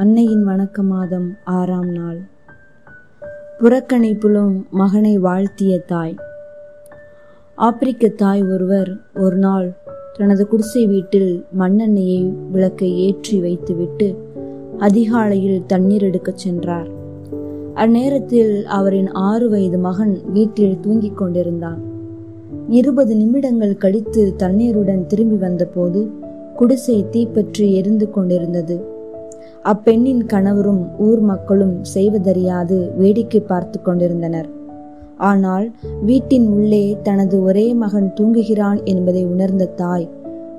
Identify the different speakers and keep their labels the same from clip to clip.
Speaker 1: அன்னையின் வணக்க மாதம் ஆறாம் நாள். புறக்கணிப்பிலும் மகனை வாழ்த்திய தாய். ஆப்பிரிக்க தாய் ஒருவர் ஒரு நாள் தனது குடிசை வீட்டில் மண்ணெண்ணெயை விளக்கை ஏற்றி வைத்துவிட்டு அதிகாலையில் தண்ணீர் எடுக்கச் சென்றார். அந்நேரத்தில் அவரின் ஆறு வயது மகன் வீட்டில் தூங்கிக் கொண்டிருந்தான். இருபது நிமிடங்கள் கழித்து தண்ணீருடன் திரும்பி வந்தபோது குடிசை தீப்பற்றி எரிந்து கொண்டிருந்தது. அப்பெண்ணின் கணவரும் ஊர் மக்களும் செய்வதறியாது வேடிக்கை பார்த்து கொண்டிருந்தனர். ஆனால் வீட்டின் உள்ளே தனது ஒரே மகன் தூங்குகிறான் என்பதை உணர்ந்த தாய்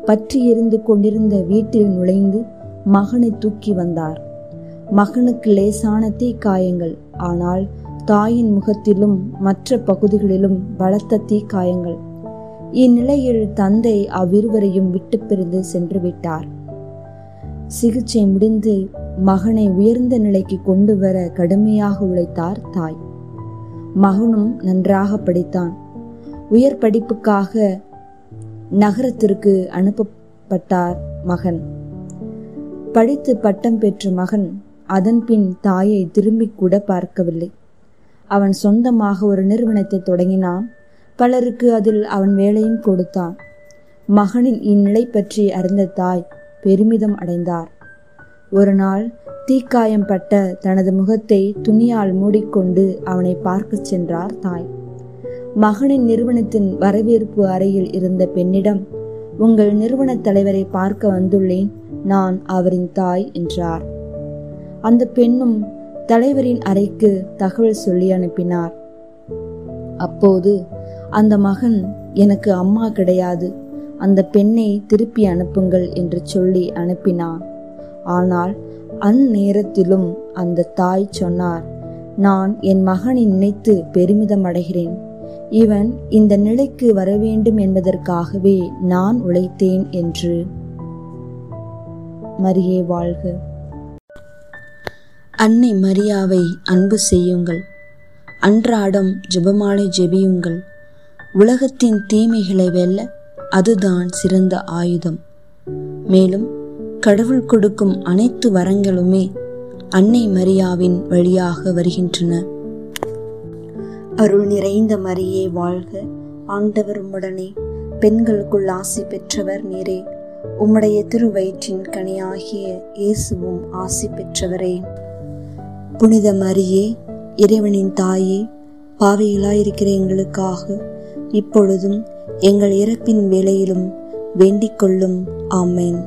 Speaker 1: பற்றி எரிந்து கொண்டிருந்த வீட்டில் நுழைந்து மகனை தூக்கி வந்தார். மகனுக்கு லேசான தீ காயங்கள் ஆனால் தாயின் முகத்திலும் மற்ற பகுதிகளிலும் பலத்த தீ காயங்கள் இந்நிலையில் தந்தை அவ்விருவரையும் விட்டு பிரிந்து சென்று விட்டார். சிகிச்சை முடிந்து மகனை உயர்ந்த நிலைக்கு கொண்டு வர கடுமையாக உழைத்தார் தாய். மகனும் நன்றாக படித்தான். உயர் படிப்புக்காக நகரத்திற்கு அனுப்பப்பட்டார் மகன். படித்து பட்டம் பெற்ற மகன் அதன்பின் தாயை திரும்பி கூட பார்க்கவில்லை. அவன் சொந்தமாக ஒரு நிறுவனத்தை தொடங்கினான். பலருக்கு அதில் அவன் வேலையும் கொடுத்தான். மகனின் இந்நிலை பற்றி அறிந்த தாய் பெருமிதம் அடைந்தார். ஒரு நாள் தீக்காயம் பட்ட தனது முகத்தை துணியால் மூடிக்கொண்டு அவனை பார்க்கச் சென்றார் தாய். மகனின் நிறுவனத்தின் வரவேற்பு அறையில் இருந்த பெண்ணிடம் உங்கள் நிறுவன தலைவரை பார்க்க வந்துள்ளேன் நான் அவரின் தாய் என்றார். அந்த பெண்ணும் தலைவரின் அறைக்கு தகவல் சொல்லி அனுப்பினார். அப்போது அந்த மகன் எனக்கு அம்மா கிடையாது அந்த பெண்ணை திருப்பி அனுப்புங்கள் என்று சொல்லி அனுப்பினான். ஆனால் அந்நேரத்திலும் அந்த தாய் சொன்னார் நான் என் மகனை நினைத்து பெருமிதம் அடைகிறேன் இவன் இந்த நிலைக்கு வர வேண்டும் என்பதற்காகவே நான் உழைத்தேன் என்று. மரியே வாழ்க.
Speaker 2: அன்னை மரியாவை அன்பு செய்யுங்கள். அன்றாடம் ஜெபமாலை ஜெபியுங்கள். உலகத்தின் தீமைகளை வெல்ல அதுதான் சிறந்த ஆயுதம். மேலும் கடவுள் கொடுக்கும் அனைத்து வரங்களுமே அன்னை மரியாவின் வழியாக வருகின்றன.
Speaker 1: அருள் நிறைந்த மரியே வாழ்க. ஆண்டவர் உம்முடனே. பெண்களுக்குள் ஆசி பெற்றவர் நீரே. உம்முடைய திருவயிற்றின் கனியாகிய இயேசுவும் ஆசி பெற்றவரே. புனித மரியே இறைவனின் தாயே பாவையிலாயிருக்கிற எங்களுக்காக இப்பொழுதும் எங்கள் இறப்பின் வேளையிலும் வேண்டிக் கொள்ளும். ஆமேன்.